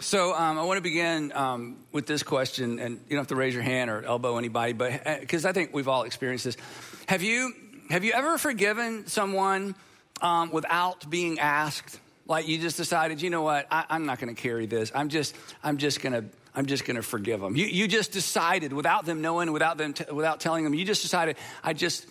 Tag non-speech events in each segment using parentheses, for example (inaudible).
So um, I want to begin um, with this question, and you don't have to raise your hand or elbow anybody, but because uh, I think we've all experienced this. Have you have you ever forgiven someone um, without being asked? Like you just decided, you know what? I, am not going to carry this. I'm just I'm just going to I'm just going to forgive them. You you just decided without them knowing, without them t- without telling them. You just decided I just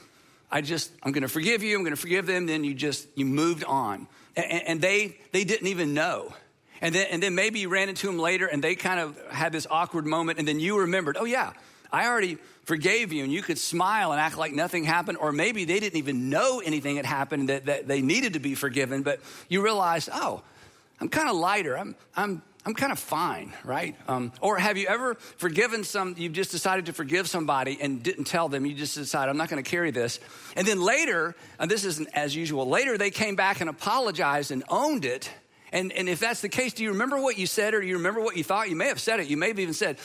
I just I'm going to forgive you. I'm going to forgive them. Then you just you moved on, and, and they they didn't even know. And then, and then maybe you ran into them later and they kind of had this awkward moment and then you remembered, oh yeah, I already forgave you and you could smile and act like nothing happened. Or maybe they didn't even know anything had happened that, that they needed to be forgiven but you realized oh i'm kind of lighter. I'm, I'm, I'm kind of fine right? Um, or have you ever forgiven some you've just decided to forgive somebody and didn't tell them you just decided i'm not going to carry this. And then later and this isn't as usual later they came back and apologized and owned it and, and if that's the case, do you remember what you said or do you remember what you thought? You may have said it. You may have even said,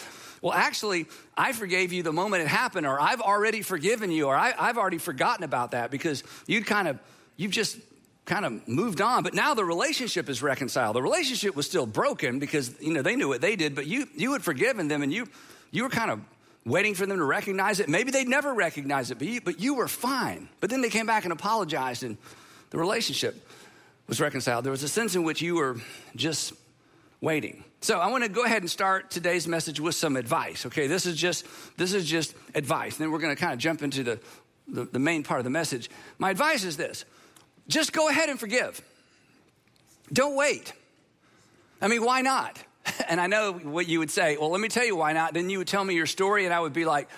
well, actually, I forgave you the moment it happened, or I've already forgiven you, or I, have already forgotten about that because you'd kind of, you've just kind of moved on. But now the relationship is reconciled. The relationship was still broken because, you know, they knew what they did, but you, you had forgiven them and you, you were kind of waiting for them to recognize it. Maybe they'd never recognize it, but you, but you were fine. But then they came back and apologized, and the relationship was reconciled. There was a sense in which you were just waiting. So I want to go ahead and start today's message with some advice. Okay, this is just this is just advice. then we're going to kind of jump into the, the, the main part of the message. My advice is this: just go ahead and forgive. Don't wait. I mean, why not? (laughs) And I know what you would say. Well, let me tell you why not. Then you would tell me your story, and I would be like,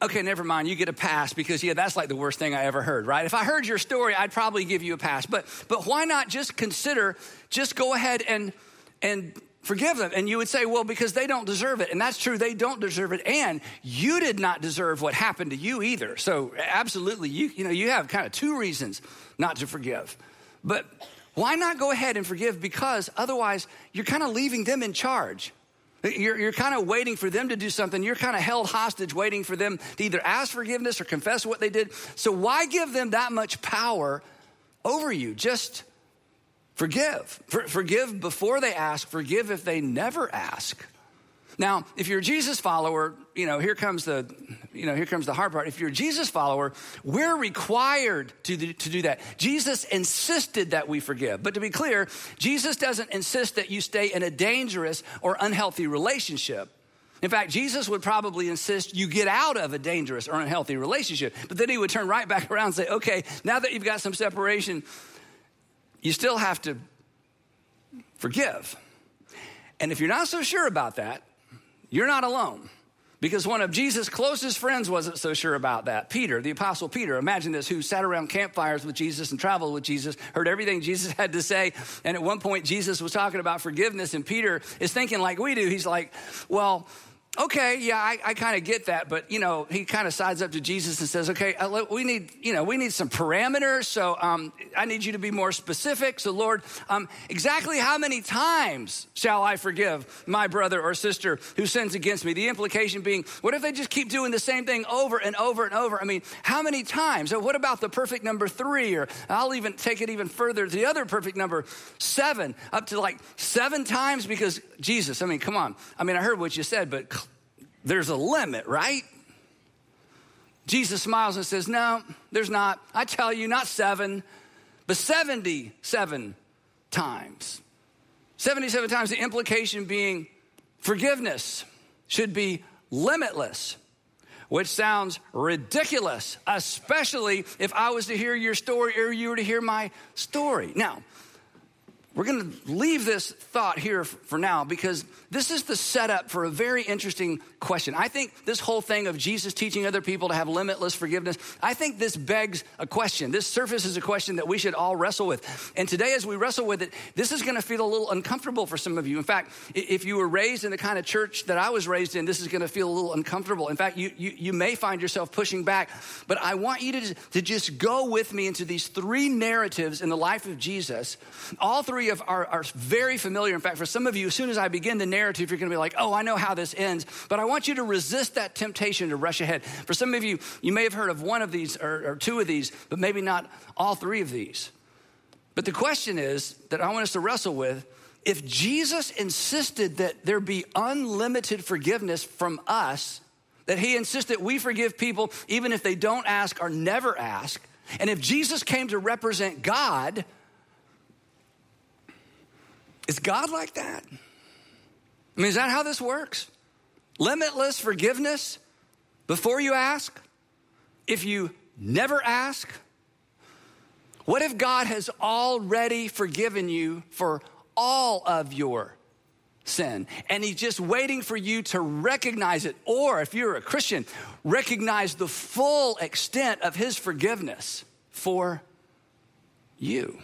okay, never mind, you get a pass because, yeah, that's like the worst thing I ever heard, right? If I heard your story, I'd probably give you a pass. But, but why not just consider, just go ahead and, and forgive them? And you would say, well, because they don't deserve it. And that's true, they don't deserve it. And you did not deserve what happened to you either. So, absolutely, you, you know, you have kind of two reasons not to forgive. But why not go ahead and forgive? Because otherwise, you're kind of leaving them in charge. You're, you're kind of waiting for them to do something. You're kind of held hostage, waiting for them to either ask forgiveness or confess what they did. So, why give them that much power over you? Just forgive. For, forgive before they ask, forgive if they never ask. Now, if you're a Jesus follower, you know, here comes the, you know, here comes the hard part. If you're a Jesus follower, we're required to, to do that. Jesus insisted that we forgive. But to be clear, Jesus doesn't insist that you stay in a dangerous or unhealthy relationship. In fact, Jesus would probably insist you get out of a dangerous or unhealthy relationship. But then he would turn right back around and say, okay, now that you've got some separation, you still have to forgive. And if you're not so sure about that, you're not alone. Because one of Jesus' closest friends wasn't so sure about that. Peter, the apostle Peter, imagine this, who sat around campfires with Jesus and traveled with Jesus, heard everything Jesus (laughs) had to say. And at one point, Jesus was talking about forgiveness, and Peter is thinking like we do. He's like, well, okay, yeah, I, I kind of get that, but you know, he kind of sides up to Jesus and says, okay, uh, we need, you know, we need some parameters. So um, I need you to be more specific. So Lord, um, exactly how many times shall I forgive my brother or sister who sins against me? The implication being, what if they just keep doing the same thing over and over and over? I mean, how many times? Or what about the perfect number three? Or I'll even take it even further to the other perfect number, seven, up to like seven times because Jesus, I mean, come on. I mean, I heard what you said, but there's a limit, right? Jesus smiles and says, No, there's not. I tell you, not seven, but 77 times. 77 times, the implication being forgiveness should be limitless, which sounds ridiculous, especially if I was to hear your story or you were to hear my story. Now, we're going to leave this thought here for now because this is the setup for a very interesting question. I think this whole thing of Jesus teaching other people to have limitless forgiveness, I think this begs a question. This surfaces a question that we should all wrestle with. And today, as we wrestle with it, this is going to feel a little uncomfortable for some of you. In fact, if you were raised in the kind of church that I was raised in, this is going to feel a little uncomfortable. In fact, you, you, you may find yourself pushing back. But I want you to, to just go with me into these three narratives in the life of Jesus. All three of are, are very familiar. In fact, for some of you, as soon as I begin the narrative, you're going to be like, oh, I know how this ends. But I want you to resist that temptation to rush ahead. For some of you, you may have heard of one of these or, or two of these, but maybe not all three of these. But the question is that I want us to wrestle with if Jesus insisted that there be unlimited forgiveness from us, that he insisted we forgive people even if they don't ask or never ask, and if Jesus came to represent God, is God like that? I mean, is that how this works? Limitless forgiveness before you ask? If you never ask? What if God has already forgiven you for all of your sin and He's just waiting for you to recognize it? Or if you're a Christian, recognize the full extent of His forgiveness for you.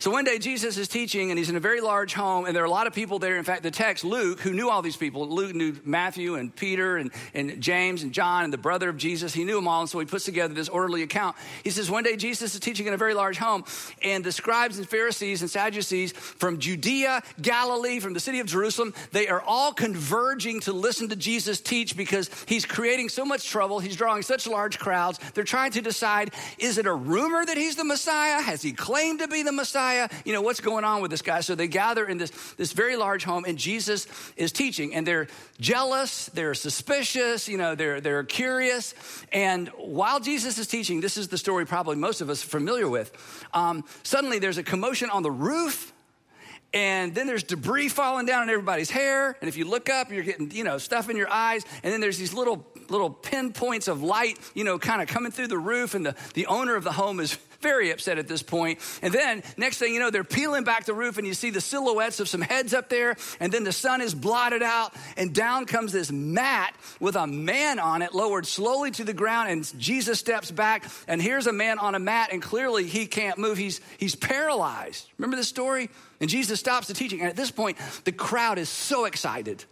So one day Jesus is teaching and he's in a very large home and there are a lot of people there. In fact, the text, Luke, who knew all these people, Luke knew Matthew and Peter and, and James and John and the brother of Jesus. He knew them all. And so he puts together this orderly account. He says, one day Jesus is teaching in a very large home and the scribes and Pharisees and Sadducees from Judea, Galilee, from the city of Jerusalem, they are all converging to listen to Jesus teach because he's creating so much trouble. He's drawing such large crowds. They're trying to decide, is it a rumor that he's the Messiah? Has he claimed to be the Messiah? Messiah? You know, what's going on with this guy? So they gather in this, this very large home, and Jesus is teaching, and they're jealous, they're suspicious, you know, they're, they're curious. And while Jesus is teaching, this is the story probably most of us are familiar with. Um, suddenly there's a commotion on the roof and then there's debris falling down in everybody's hair and if you look up you're getting you know stuff in your eyes and then there's these little little pinpoints of light you know kind of coming through the roof and the, the owner of the home is very upset at this point. And then, next thing you know, they're peeling back the roof, and you see the silhouettes of some heads up there. And then the sun is blotted out, and down comes this mat with a man on it, lowered slowly to the ground. And Jesus steps back, and here's a man on a mat, and clearly he can't move. He's, he's paralyzed. Remember this story? And Jesus stops the teaching. And at this point, the crowd is so excited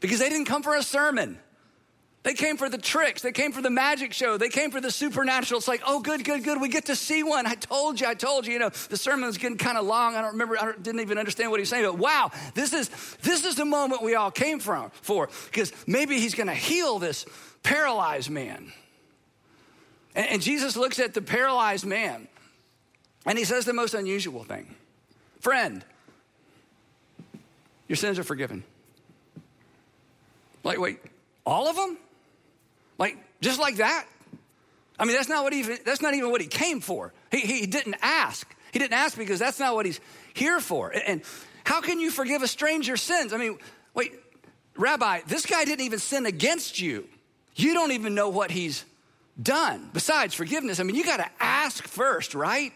because they didn't come for a sermon. They came for the tricks. They came for the magic show. They came for the supernatural. It's like, oh, good, good, good. We get to see one. I told you, I told you. You know, the sermon was getting kind of long. I don't remember. I didn't even understand what he was saying. But wow, this is this is the moment we all came from for because maybe he's going to heal this paralyzed man. And, and Jesus looks at the paralyzed man, and he says the most unusual thing, friend. Your sins are forgiven. Like, wait, all of them? Like, just like that? I mean, that's not what even that's not even what he came for. He, he didn't ask. He didn't ask because that's not what he's here for. And how can you forgive a stranger's sins? I mean, wait, Rabbi, this guy didn't even sin against you. You don't even know what he's done. Besides forgiveness, I mean, you got to ask first, right?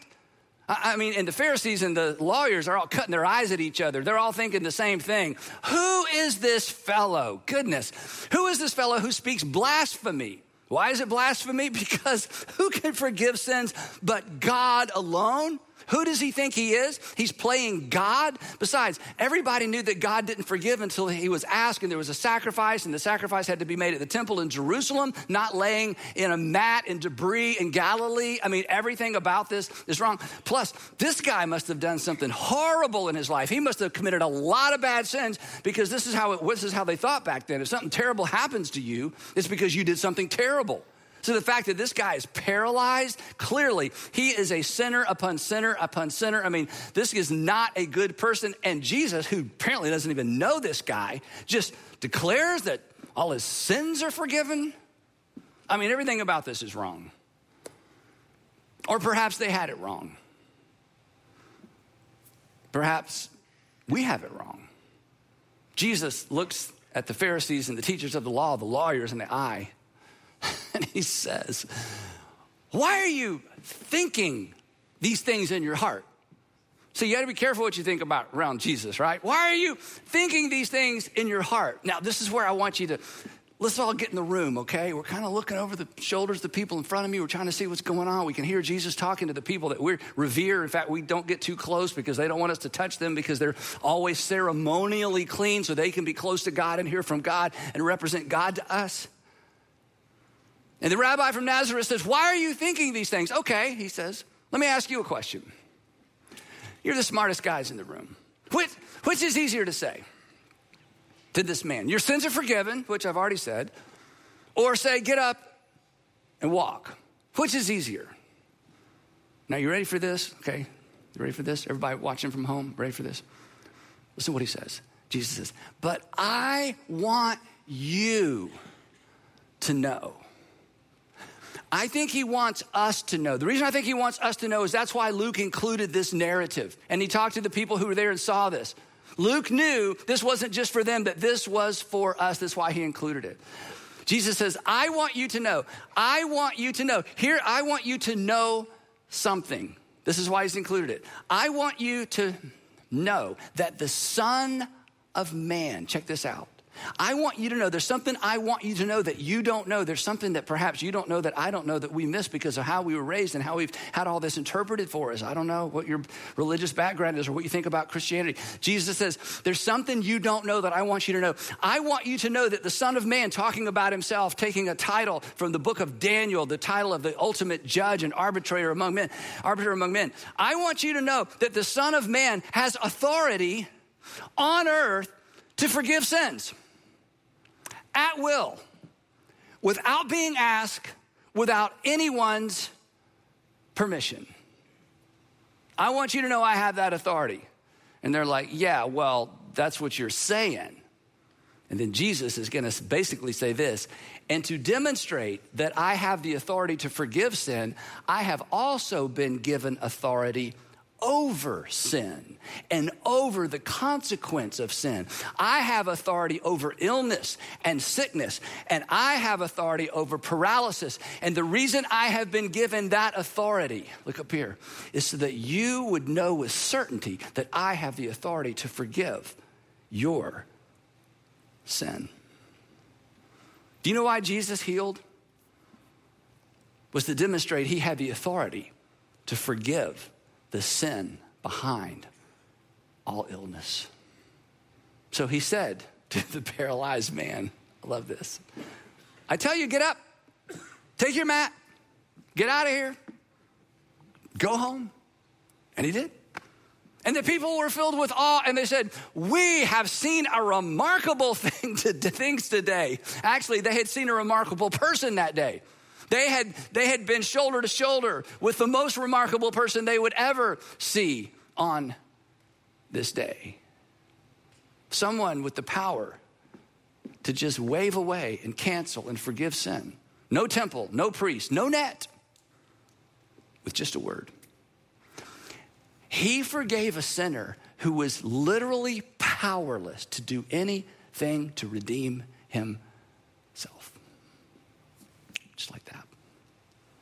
I mean, and the Pharisees and the lawyers are all cutting their eyes at each other. They're all thinking the same thing. Who is this fellow? Goodness. Who is this fellow who speaks blasphemy? Why is it blasphemy? (laughs) Because who can forgive sins but God alone? Who does he think he is? He's playing God. Besides, everybody knew that God didn't forgive until he was asked, and there was a sacrifice, and the sacrifice had to be made at the temple in Jerusalem, not laying in a mat and debris in Galilee. I mean, everything about this is wrong. Plus, this guy must have done something horrible in his life. He must have committed a lot of bad sins because this is how it, this is how they thought back then. If something terrible happens to you, it's because you did something terrible. So the fact that this guy is paralyzed, clearly he is a sinner upon sinner upon sinner. I mean, this is not a good person. And Jesus, who apparently doesn't even know this guy, just declares that all his sins are forgiven. I mean, everything about this is wrong. Or perhaps they had it wrong. Perhaps we have it wrong. Jesus looks at the Pharisees and the teachers of the law, the lawyers in the eye, (laughs) and he says, Why are you thinking these things in your heart? So you got to be careful what you think about around Jesus, right? Why are you thinking these things in your heart? Now, this is where I want you to let's all get in the room, okay? We're kind of looking over the shoulders of the people in front of me. We're trying to see what's going on. We can hear Jesus talking to the people that we revere. In fact, we don't get too close because they don't want us to touch them because they're always ceremonially clean so they can be close to God and hear from God and represent God to us. And the rabbi from Nazareth says, Why are you thinking these things? Okay, he says, Let me ask you a question. You're the smartest guys in the room. Which, which is easier to say? to this man. Your sins are forgiven, which I've already said, or say, get up and walk. Which is easier? Now, you ready for this? Okay. You ready for this? Everybody watching from home, ready for this? Listen to what he says. Jesus says, But I want you to know. I think he wants us to know. The reason I think he wants us to know is that's why Luke included this narrative. And he talked to the people who were there and saw this. Luke knew this wasn't just for them, that this was for us. That's why he included it. Jesus says, I want you to know. I want you to know. Here, I want you to know something. This is why he's included it. I want you to know that the Son of Man, check this out, I want you to know there's something I want you to know that you don't know. There's something that perhaps you don't know that I don't know that we miss because of how we were raised and how we've had all this interpreted for us. I don't know what your religious background is or what you think about Christianity. Jesus says, There's something you don't know that I want you to know. I want you to know that the Son of Man, talking about himself, taking a title from the book of Daniel, the title of the ultimate judge and arbitrator among men, arbiter among men. I want you to know that the Son of Man has authority on earth to forgive sins at will, without being asked, without anyone's permission. I want you to know I have that authority. And they're like, yeah, well, that's what you're saying. And then Jesus is going to basically say this and to demonstrate that I have the authority to forgive sin, I have also been given authority over sin and over the consequence of sin. I have authority over illness and sickness, and I have authority over paralysis. And the reason I have been given that authority, look up here, is so that you would know with certainty that I have the authority to forgive your sin. Do you know why Jesus healed? Was to demonstrate he had the authority to forgive the sin behind all illness. So he said to the paralyzed man, I love this. I tell you, get up, take your mat, get out of here, go home. And he did. And the people were filled with awe and they said, We have seen a remarkable (laughs) thing to, things today. Actually, they had seen a remarkable person that day. They had, they had been shoulder to shoulder with the most remarkable person they would ever see on this day. Someone with the power to just wave away and cancel and forgive sin. No temple, no priest, no net, with just a word. He forgave a sinner who was literally powerless to do anything to redeem himself just like that.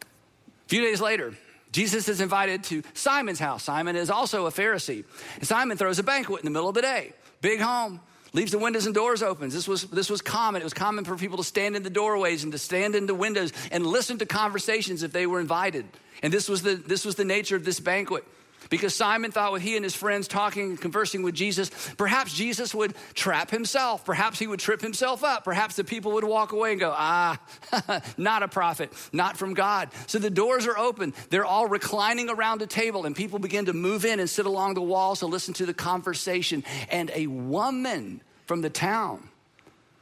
A few days later, Jesus is invited to Simon's house. Simon is also a Pharisee. And Simon throws a banquet in the middle of the day. Big home, leaves the windows and doors open. This was, this was common. It was common for people to stand in the doorways and to stand in the windows and listen to conversations if they were invited. And this was the, this was the nature of this banquet. Because Simon thought with he and his friends talking and conversing with Jesus, perhaps Jesus would trap himself. Perhaps he would trip himself up. Perhaps the people would walk away and go, ah, (laughs) not a prophet, not from God. So the doors are open. They're all reclining around a table, and people begin to move in and sit along the walls to listen to the conversation. And a woman from the town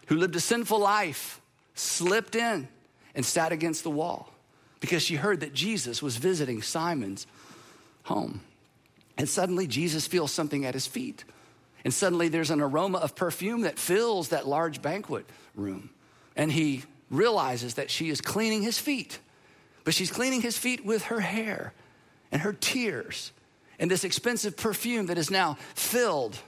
who lived a sinful life slipped in and sat against the wall because she heard that Jesus was visiting Simon's home. And suddenly Jesus feels something at his feet. And suddenly there's an aroma of perfume that fills that large banquet room. And he realizes that she is cleaning his feet. But she's cleaning his feet with her hair and her tears and this expensive perfume that has now filled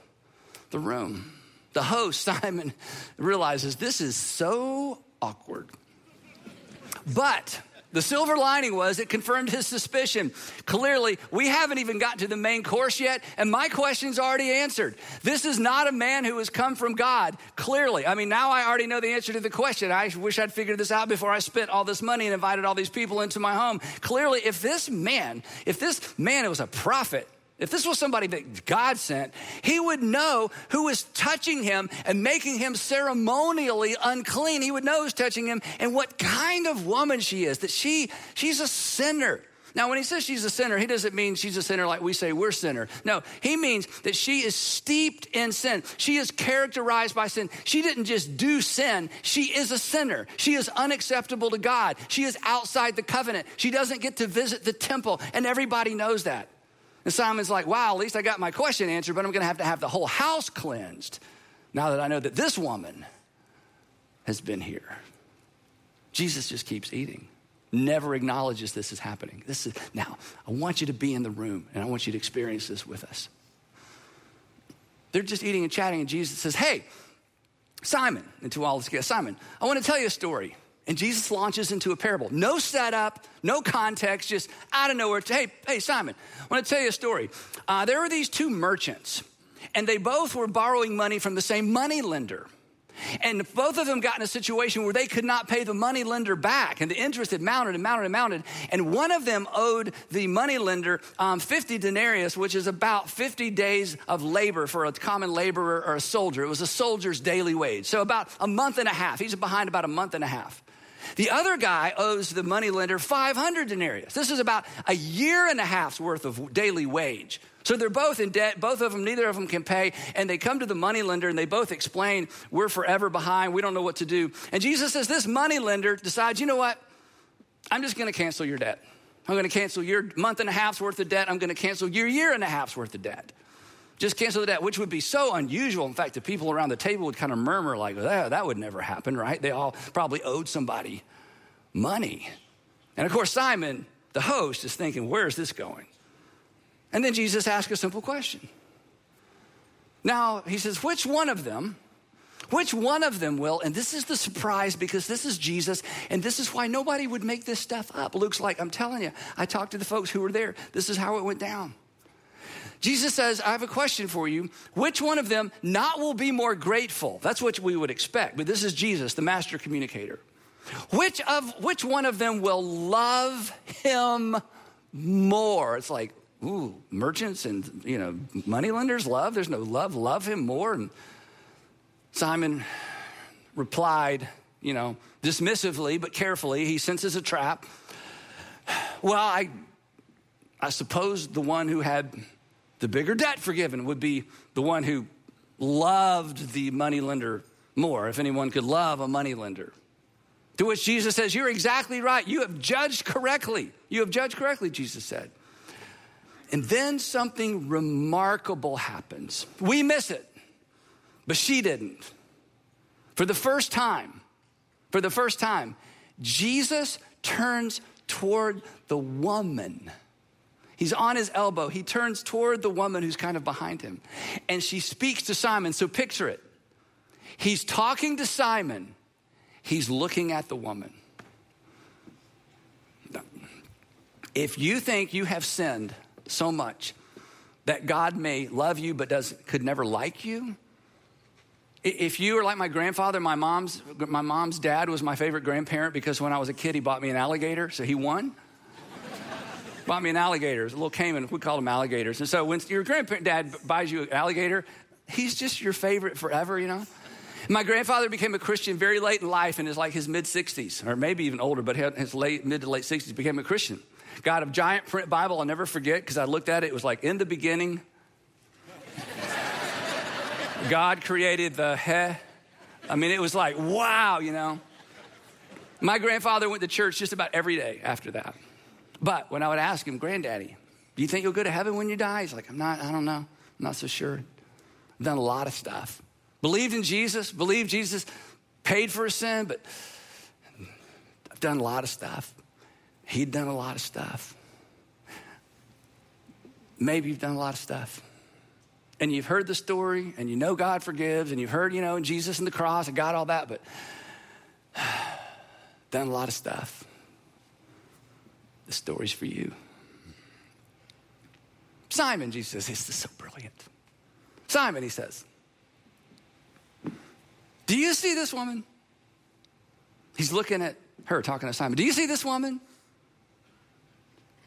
the room. The host, (laughs) Simon, realizes this is so awkward. But The silver lining was it confirmed his suspicion. Clearly, we haven't even gotten to the main course yet, and my question's already answered. This is not a man who has come from God, clearly. I mean, now I already know the answer to the question. I wish I'd figured this out before I spent all this money and invited all these people into my home. Clearly, if this man, if this man was a prophet, if this was somebody that God sent, he would know who was touching him and making him ceremonially unclean. He would know who's touching him and what kind of woman she is, that she, she's a sinner. Now, when he says she's a sinner, he doesn't mean she's a sinner like we say we're sinner. No, he means that she is steeped in sin. She is characterized by sin. She didn't just do sin, she is a sinner. She is unacceptable to God. She is outside the covenant. She doesn't get to visit the temple, and everybody knows that. And Simon's like, wow, at least I got my question answered, but I'm going to have to have the whole house cleansed now that I know that this woman has been here. Jesus just keeps eating, never acknowledges this is happening. This is now, I want you to be in the room and I want you to experience this with us. They're just eating and chatting, and Jesus says, Hey, Simon, and to all his guests, Simon, I want to tell you a story. And Jesus launches into a parable. No setup, no context, just out of nowhere. Hey, hey, Simon, I want to tell you a story. Uh, there were these two merchants, and they both were borrowing money from the same money lender. And both of them got in a situation where they could not pay the money lender back, and the interest had mounted and mounted and mounted. And one of them owed the money lender um, 50 denarius, which is about 50 days of labor for a common laborer or a soldier. It was a soldier's daily wage. So about a month and a half. He's behind about a month and a half. The other guy owes the money lender 500 denarius. This is about a year and a half's worth of daily wage. So they're both in debt. Both of them, neither of them can pay. And they come to the money lender and they both explain, We're forever behind. We don't know what to do. And Jesus says, This money lender decides, you know what? I'm just going to cancel your debt. I'm going to cancel your month and a half's worth of debt. I'm going to cancel your year and a half's worth of debt. Just cancel the debt, which would be so unusual. In fact, the people around the table would kind of murmur, like, that, that would never happen, right? They all probably owed somebody money. And of course, Simon, the host, is thinking, where's this going? And then Jesus asks a simple question. Now, he says, which one of them, which one of them will, and this is the surprise because this is Jesus, and this is why nobody would make this stuff up. Luke's like, I'm telling you, I talked to the folks who were there. This is how it went down. Jesus says, I have a question for you. Which one of them not will be more grateful? That's what we would expect. But this is Jesus, the master communicator. Which of which one of them will love him more? It's like, ooh, merchants and you know, money lenders love. There's no love, love him more. And Simon replied, you know, dismissively but carefully. He senses a trap. Well, I I suppose the one who had the bigger debt forgiven would be the one who loved the moneylender more, if anyone could love a moneylender. To which Jesus says, You're exactly right. You have judged correctly. You have judged correctly, Jesus said. And then something remarkable happens. We miss it, but she didn't. For the first time, for the first time, Jesus turns toward the woman He's on his elbow. He turns toward the woman who's kind of behind him. And she speaks to Simon. So picture it. He's talking to Simon, he's looking at the woman. If you think you have sinned so much that God may love you but does, could never like you, if you are like my grandfather, my mom's, my mom's dad was my favorite grandparent because when I was a kid, he bought me an alligator, so he won bought me an alligator, a little caiman. We called them alligators. And so when your granddad buys you an alligator, he's just your favorite forever, you know? My grandfather became a Christian very late in life in his like his mid 60s, or maybe even older, but his late mid to late 60s became a Christian. Got a giant print Bible I'll never forget because I looked at it. It was like in the beginning, God created the he. I mean, it was like wow, you know. My grandfather went to church just about every day after that. But when I would ask him, Granddaddy, do you think you'll go to heaven when you die? He's like, I'm not, I don't know. I'm not so sure. I've done a lot of stuff. Believed in Jesus, believed Jesus paid for his sin, but I've done a lot of stuff. He'd done a lot of stuff. Maybe you've done a lot of stuff. And you've heard the story and you know God forgives and you've heard, you know, Jesus and the cross and God, all that, but (sighs) done a lot of stuff. The story's for you. Simon, Jesus says, this is so brilliant. Simon, he says, Do you see this woman? He's looking at her, talking to Simon. Do you see this woman?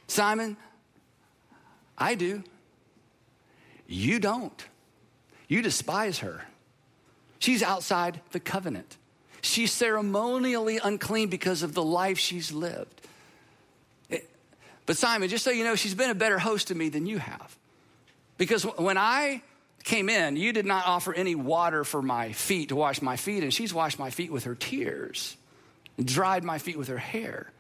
Simon, I do. You don't. You despise her. She's outside the covenant. She's ceremonially unclean because of the life she's lived. But Simon, just so you know, she's been a better host to me than you have. Because when I came in, you did not offer any water for my feet to wash my feet, and she's washed my feet with her tears and dried my feet with her hair.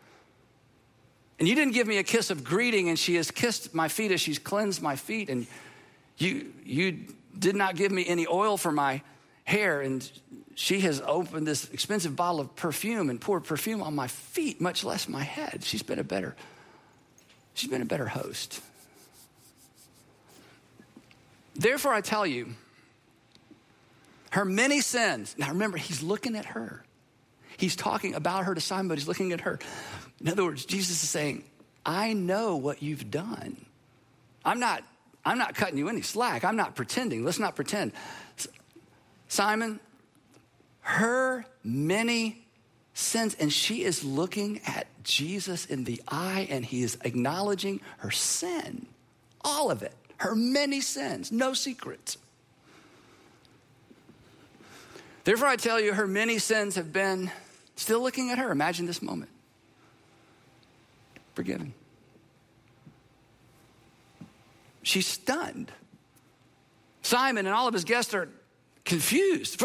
And you didn't give me a kiss of greeting, and she has kissed my feet as she's cleansed my feet. And you, you did not give me any oil for my hair, and she has opened this expensive bottle of perfume and poured perfume on my feet, much less my head. She's been a better, she's been a better host. Therefore, I tell you, her many sins. Now remember, he's looking at her. He's talking about her to Simon, but he's looking at her. In other words, Jesus is saying, I know what you've done. I'm not, I'm not cutting you any slack. I'm not pretending. Let's not pretend. Simon, her many sins, and she is looking at Jesus in the eye and he is acknowledging her sin, all of it, her many sins, no secrets. Therefore, I tell you, her many sins have been still looking at her. Imagine this moment forgiven. She's stunned. Simon and all of his guests are confused.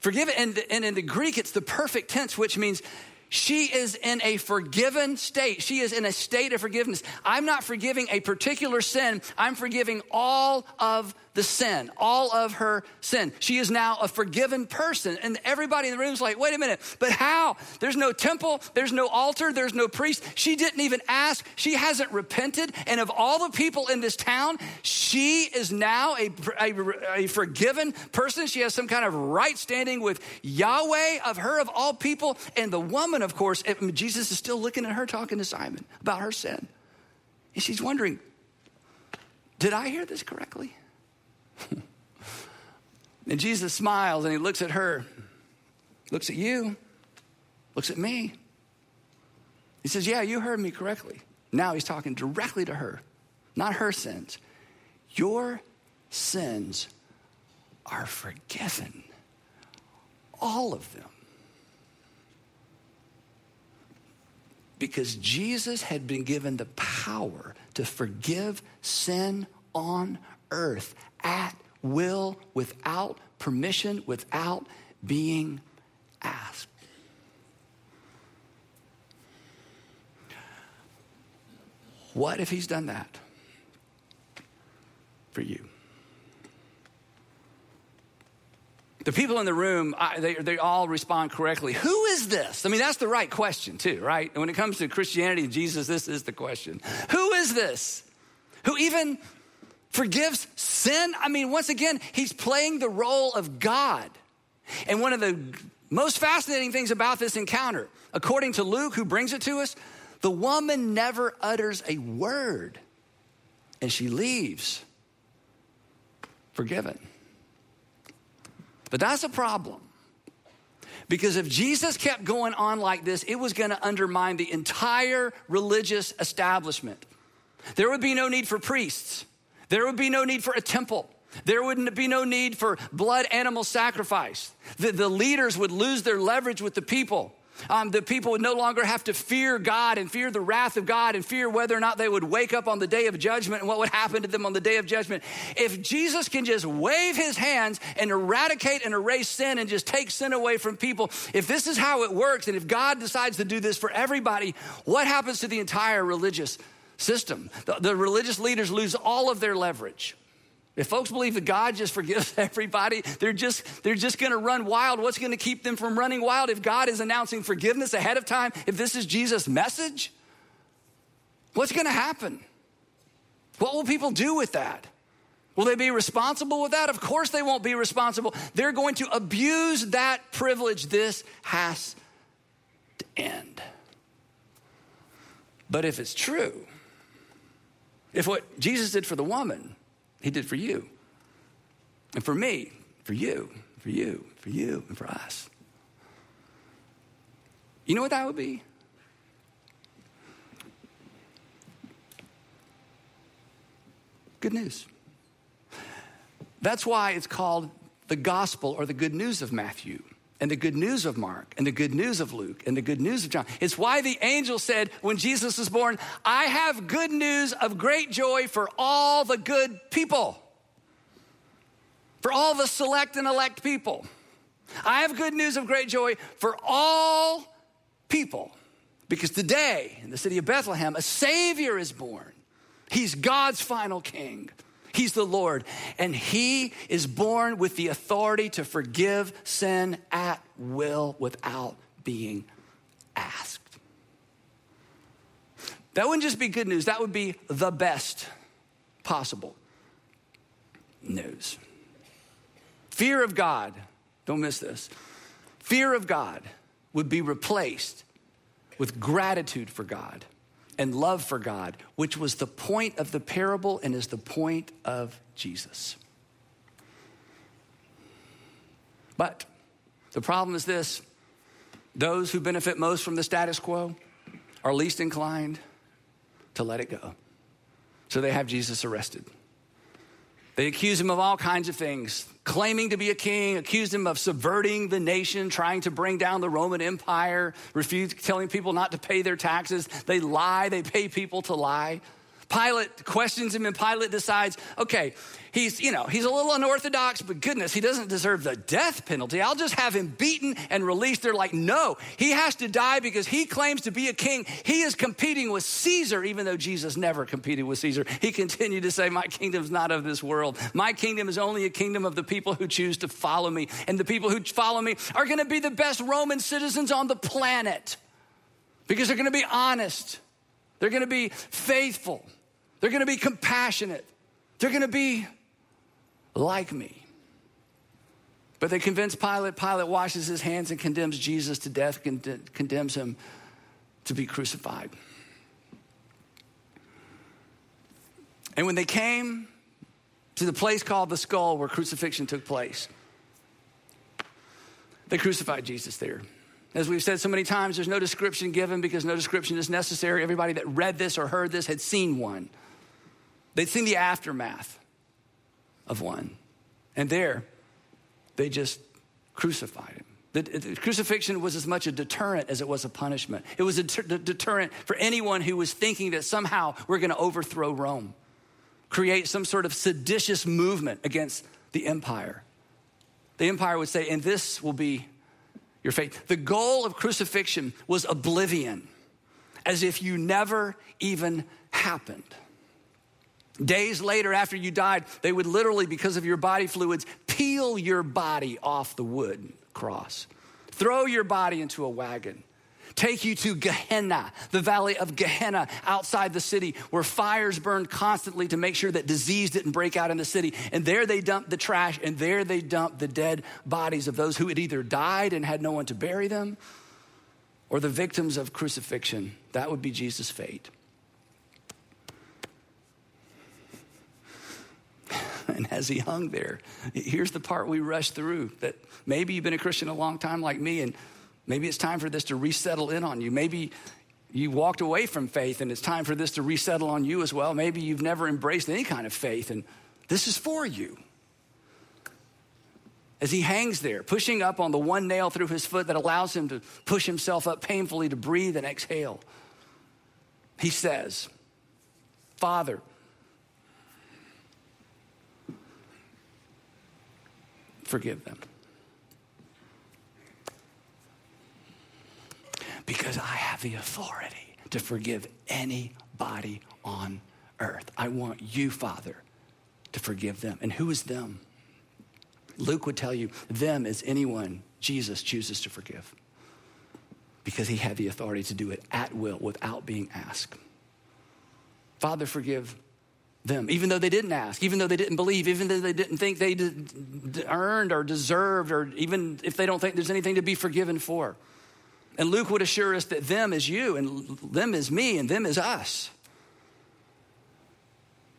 Forgive it. And, and in the Greek, it's the perfect tense, which means she is in a forgiven state. She is in a state of forgiveness. I'm not forgiving a particular sin, I'm forgiving all of the sin, all of her sin. She is now a forgiven person. And everybody in the room is like, wait a minute, but how? There's no temple, there's no altar, there's no priest. She didn't even ask, she hasn't repented. And of all the people in this town, she is now a, a, a forgiven person. She has some kind of right standing with Yahweh, of her of all people. And the woman, of course, Jesus is still looking at her, talking to Simon about her sin. And she's wondering, did I hear this correctly? (laughs) and Jesus smiles and he looks at her, looks at you, looks at me. He says, Yeah, you heard me correctly. Now he's talking directly to her, not her sins. Your sins are forgiven, all of them. Because Jesus had been given the power to forgive sin on earth at will, without permission, without being asked. What if he's done that for you? The people in the room, they, they all respond correctly. Who is this? I mean, that's the right question, too, right? And when it comes to Christianity and Jesus, this is the question. Who is this? Who even forgives sin. I mean, once again, he's playing the role of God. And one of the most fascinating things about this encounter, according to Luke, who brings it to us, the woman never utters a word and she leaves forgiven. But that's a problem. Because if Jesus kept going on like this, it was going to undermine the entire religious establishment. There would be no need for priests. There would be no need for a temple. There wouldn't be no need for blood animal sacrifice. The, the leaders would lose their leverage with the people. Um, the people would no longer have to fear God and fear the wrath of God and fear whether or not they would wake up on the day of judgment and what would happen to them on the day of judgment. If Jesus can just wave his hands and eradicate and erase sin and just take sin away from people, if this is how it works and if God decides to do this for everybody, what happens to the entire religious system. The, the religious leaders lose all of their leverage. If folks believe that God just forgives (laughs) everybody, they're just, they're just gonna run wild. What's gonna keep them from running wild if God is announcing forgiveness ahead of time? If this is Jesus' message? What's gonna happen? What will people do with that? Will they be responsible with that? Of course they won't be responsible. They're going to abuse that privilege. This has to end. But if it's true, if what Jesus did for the woman, he did for you, and for me, for you, for you, for you, and for us, you know what that would be? Good news. That's why it's called the gospel or the good news of Matthew and the good news of Mark and the good news of Luke and the good news of John. It's why the angel said when Jesus was born, I have good news of great joy for all the good people, for all the select and elect people. I have good news of great joy for all people because today in the city of Bethlehem, a Savior is born. He's God's final king. He's the Lord. And He is born with the authority to forgive sin at will without being asked. That wouldn't just be good news, that would be the best possible news. Fear of God, don't miss this. Fear of God would be replaced with gratitude for God and love for God, which was the point of the parable and is the point of Jesus. But the problem is this those who benefit most from the status quo are least inclined to let it go. So they have Jesus arrested. They accuse him of all kinds of things, claiming to be a king, accused him of subverting the nation, trying to bring down the Roman Empire, refused telling people not to pay their taxes. They lie, they pay people to lie. Pilate questions him, and Pilate decides, okay, he's, you know, he's a little unorthodox, but goodness, he doesn't deserve the death penalty. I'll just have him beaten and released. They're like, no, he has to die because he claims to be a king. He is competing with Caesar, even though Jesus never competed with Caesar. He continued to say, my kingdom's not of this world. My kingdom is only a kingdom of the people who choose to follow me. And the people who follow me are going to be the best Roman citizens on the planet because they're going to be honest. They're going to be faithful. They're going to be compassionate. They're going to be like me. But they convince Pilate. Pilate washes his hands and condemns Jesus to death, condemns him to be crucified. And when they came to the place called the skull where crucifixion took place, they crucified Jesus there. As we've said so many times, there's no description given because no description is necessary. Everybody that read this or heard this had seen one. They'd seen the aftermath of one. And there, they just crucified him. The, the, crucifixion was as much a deterrent as it was a punishment. It was a de- deterrent for anyone who was thinking that somehow we're going to overthrow Rome, create some sort of seditious movement against the empire. The empire would say, and this will be your faith. The goal of crucifixion was oblivion, as if you never even happened. Days later, after you died, they would literally, because of your body fluids, peel your body off the wood cross, throw your body into a wagon, take you to Gehenna, the valley of Gehenna outside the city, where fires burned constantly to make sure that disease didn't break out in the city. And there they dumped the trash, and there they dumped the dead bodies of those who had either died and had no one to bury them, or the victims of crucifixion. That would be Jesus' fate. (laughs) and as he hung there, here's the part we rush through that maybe you've been a Christian a long time like me, and maybe it's time for this to resettle in on you. Maybe you walked away from faith and it's time for this to resettle on you as well. Maybe you've never embraced any kind of faith, and this is for you. As he hangs there, pushing up on the one nail through his foot that allows him to push himself up painfully to breathe and exhale, he says, Father, forgive them. Because I have the authority to forgive anybody on earth. I want you, Father, to forgive them. And who is them? Luke would tell you, them is anyone Jesus chooses to forgive because he had the authority to do it at will without being asked. Father, forgive them, even though they didn't ask, even though they didn't believe, even though they didn't think they earned or deserved, or even if they don't think there's anything to be forgiven for. And Luke would assure us that them is you, and them is me, and them is us.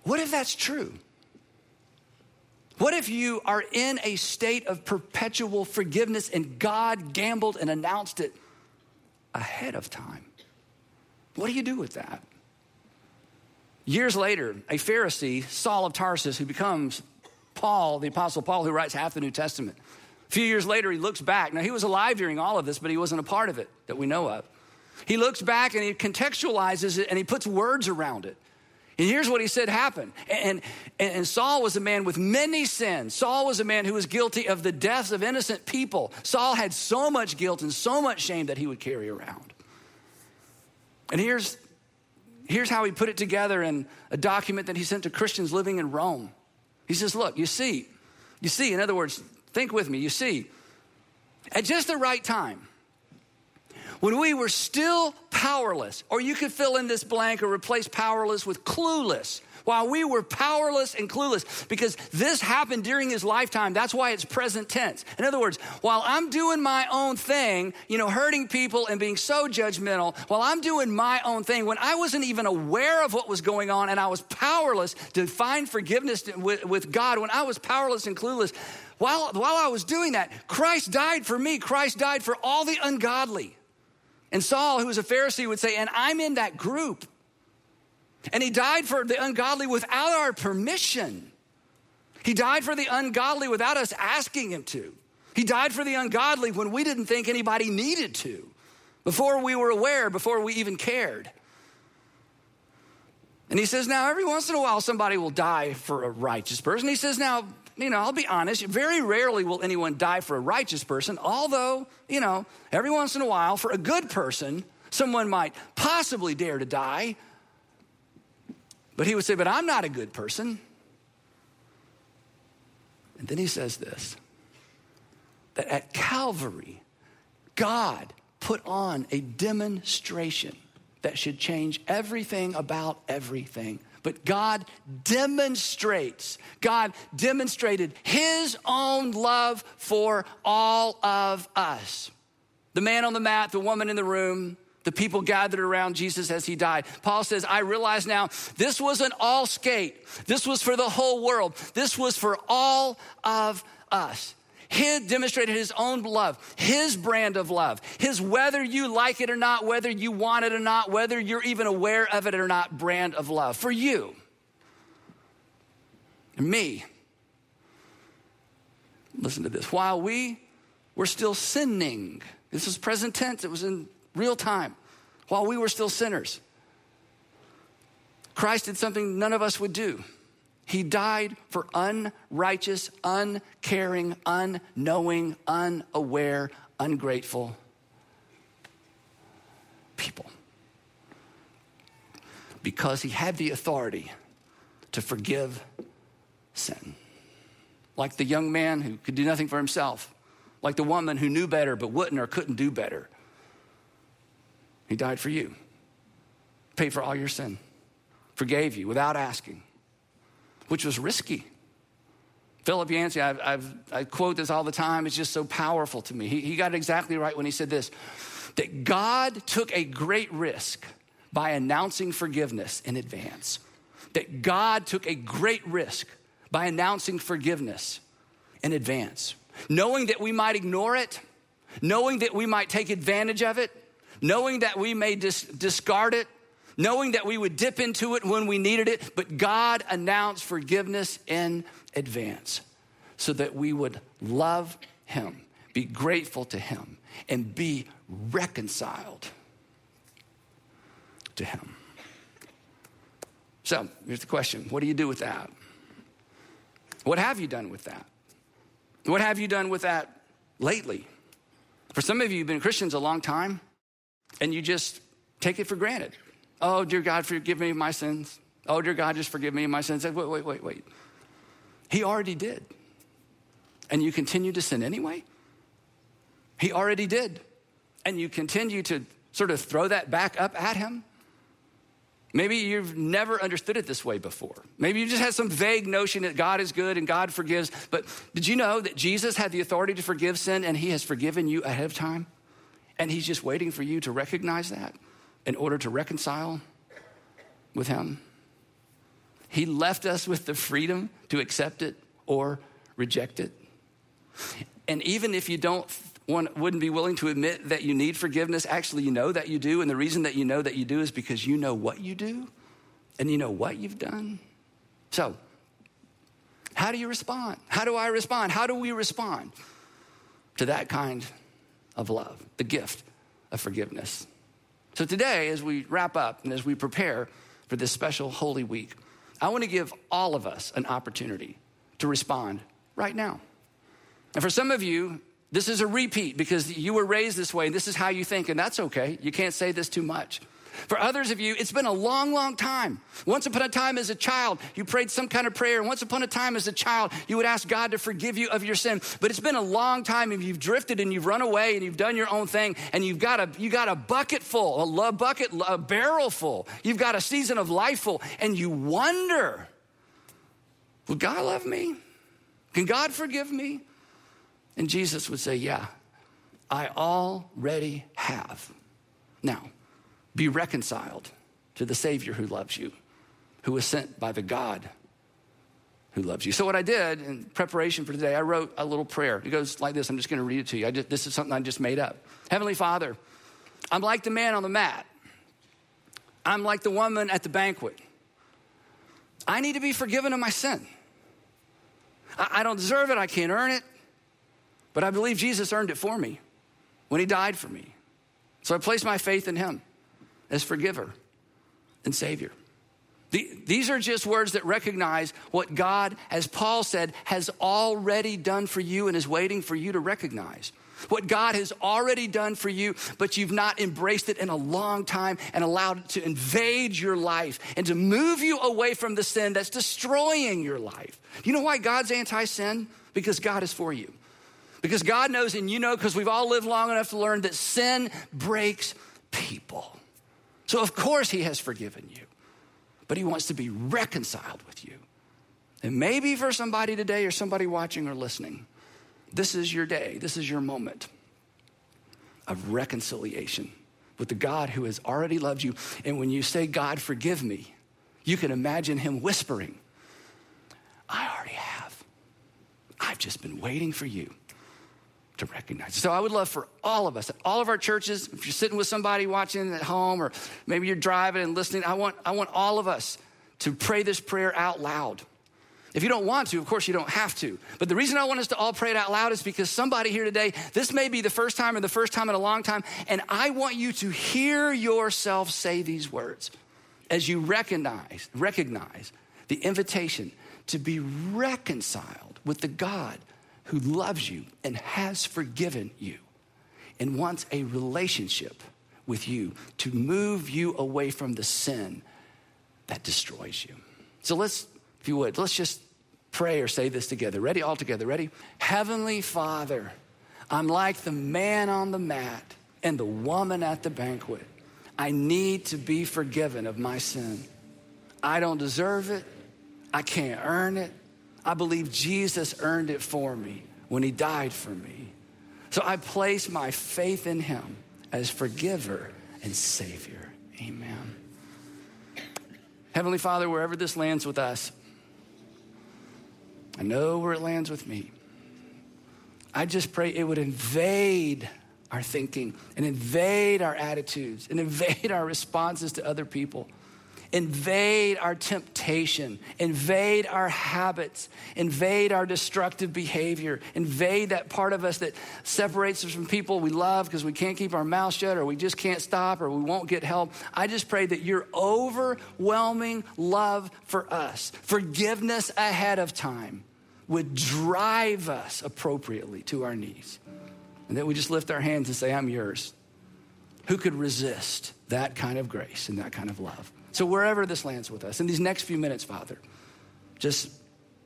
What if that's true? What if you are in a state of perpetual forgiveness and God gambled and announced it ahead of time? What do you do with that? Years later, a Pharisee, Saul of Tarsus, who becomes Paul, the Apostle Paul, who writes half the New Testament. A few years later, he looks back. Now, he was alive during all of this, but he wasn't a part of it that we know of. He looks back and he contextualizes it and he puts words around it. And here's what he said happened. And, and, and, Saul was a man with many sins. Saul was a man who was guilty of the deaths of innocent people. Saul had so much guilt and so much shame that he would carry around. And here's, here's how he put it together in a document that he sent to Christians living in Rome. He says, Look, you see, you see, in other words, think with me, you see, at just the right time, when we were still powerless, or you could fill in this blank or replace powerless with clueless. While we were powerless and clueless, because this happened during his lifetime, that's why it's present tense. In other words, while I'm doing my own thing, you know, hurting people and being so judgmental, while I'm doing my own thing, when I wasn't even aware of what was going on and I was powerless to find forgiveness with, with God, when I was powerless and clueless, while, while I was doing that, Christ died for me. Christ died for all the ungodly. And Saul, who was a Pharisee, would say, and I'm in that group. And he died for the ungodly without our permission. He died for the ungodly without us asking him to. He died for the ungodly when we didn't think anybody needed to, before we were aware, before we even cared. And he says, now every once in a while somebody will die for a righteous person. He says, now you know, I'll be honest, very rarely will anyone die for a righteous person, although, you know, every once in a while, for a good person, someone might possibly dare to die. But he would say, But I'm not a good person. And then he says this that at Calvary, God put on a demonstration that should change everything about everything but God demonstrates, God demonstrated his own love for all of us. The man on the mat, the woman in the room, the people gathered around Jesus as he died. Paul says, I realize now this wasn't all skate. This was for the whole world. This was for all of us. He demonstrated his own love, his brand of love, his whether you like it or not, whether you want it or not, whether you're even aware of it or not, brand of love for you and me. Listen to this. While we were still sinning, this is present tense, it was in real time. While we were still sinners, Christ did something none of us would do. He died for unrighteous, uncaring, unknowing, unaware, ungrateful people. Because he had the authority to forgive sin. Like the young man who could do nothing for himself, like the woman who knew better but wouldn't or couldn't do better. He died for you, paid for all your sin, forgave you without asking which was risky. Philip Yancey, I've, I've, i quote this all the time. It's just so powerful to me. He, he got it exactly right when he said this that God took a great risk by announcing forgiveness in advance. That God took a great risk by announcing forgiveness in advance, knowing that we might ignore it, knowing that we might take advantage of it, knowing that we may dis- discard it, knowing that we would dip into it when we needed it, but God announced forgiveness in advance so that we would love Him, be grateful to Him, and be reconciled to Him. So here's the question What do you do with that? What have you done with that? What have you done with that lately? For some of you, you've been Christians a long time and you just take it for granted. Oh, dear God, forgive me my sins. Oh, dear God, just forgive me my sins. Wait, wait, wait, wait. He already did. And you continue to sin anyway? He already did. And you continue to sort of throw that back up at him? Maybe you've never understood it this way before. Maybe you just had some vague notion that God is good and God forgives. But did you know that Jesus had the authority to forgive sin and he has forgiven you ahead of time? And He's just waiting for you to recognize that in order to reconcile with Him. He left us with the freedom to accept it or reject it. And even if you don't one wouldn't be willing to admit that you need forgiveness, actually you know that you do, and the reason that you know that you do is because you know what you do and you know what you've done. So, how do you respond? How do I respond? How do we respond to that kind of love, the gift of forgiveness? So, today, as we wrap up and as we prepare for this special Holy Week, I want to give all of us an opportunity to respond right now. And for some of you, this is a repeat because you were raised this way and this is how you think, and that's okay. You can't say this too much. For others of you, it's been a long, long time. Once upon a time as a child, you prayed some kind of prayer. And once upon a time as a child, you would ask God to forgive you of your sin. But it's been a long time and you've drifted and you've run away and you've done your own thing and you've got a, you got a bucket full, a love bucket, a barrel full. You've got a season of life full and you wonder, will God love me? Can God forgive me? And Jesus would say, Yeah, I already have. Now, be reconciled to the Savior who loves you, who was sent by the God who loves you. So, what I did in preparation for today, I wrote a little prayer. It goes like this I'm just going to read it to you. Just, this is something I just made up. Heavenly Father, I'm like the man on the mat, I'm like the woman at the banquet. I need to be forgiven of my sin. I, I don't deserve it, I can't earn it. But I believe Jesus earned it for me when he died for me. So I place my faith in him as forgiver and savior. These are just words that recognize what God, as Paul said, has already done for you and is waiting for you to recognize. What God has already done for you, but you've not embraced it in a long time and allowed it to invade your life and to move you away from the sin that's destroying your life. You know why God's anti sin? Because God is for you. Because God knows, and you know, because we've all lived long enough to learn that sin breaks people. So, of course, He has forgiven you, but He wants to be reconciled with you. And maybe for somebody today or somebody watching or listening, this is your day, this is your moment of reconciliation with the God who has already loved you. And when you say, God, forgive me, you can imagine Him whispering, I already have. I've just been waiting for you to recognize. So I would love for all of us, all of our churches, if you're sitting with somebody watching at home or maybe you're driving and listening, I want, I want all of us to pray this prayer out loud. If you don't want to, of course you don't have to. But the reason I want us to all pray it out loud is because somebody here today, this may be the first time or the first time in a long time, and I want you to hear yourself say these words as you recognize, recognize the invitation to be reconciled with the God who loves you and has forgiven you and wants a relationship with you to move you away from the sin that destroys you. So let's, if you would, let's just pray or say this together. Ready? All together. Ready? Heavenly Father, I'm like the man on the mat and the woman at the banquet. I need to be forgiven of my sin. I don't deserve it. I can't earn it. I believe Jesus earned it for me when he died for me. So I place my faith in him as forgiver and savior. Amen. Heavenly Father, wherever this lands with us, I know where it lands with me. I just pray it would invade our thinking and invade our attitudes and invade our responses to other people invade our temptation, invade our habits, invade our destructive behavior, invade that part of us that separates us from people we love because we can't keep our mouth shut or we just can't stop or we won't get help. I just pray that your overwhelming love for us, forgiveness ahead of time, would drive us appropriately to our knees. And that we just lift our hands and say, I'm yours. Who could resist that kind of grace and that kind of love? So, wherever this lands with us, in these next few minutes, Father, just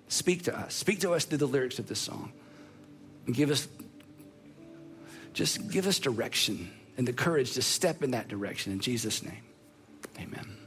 speak to us. Speak to us through the lyrics of this song. And give us, just give us direction and the courage to step in that direction. In Jesus' name, amen.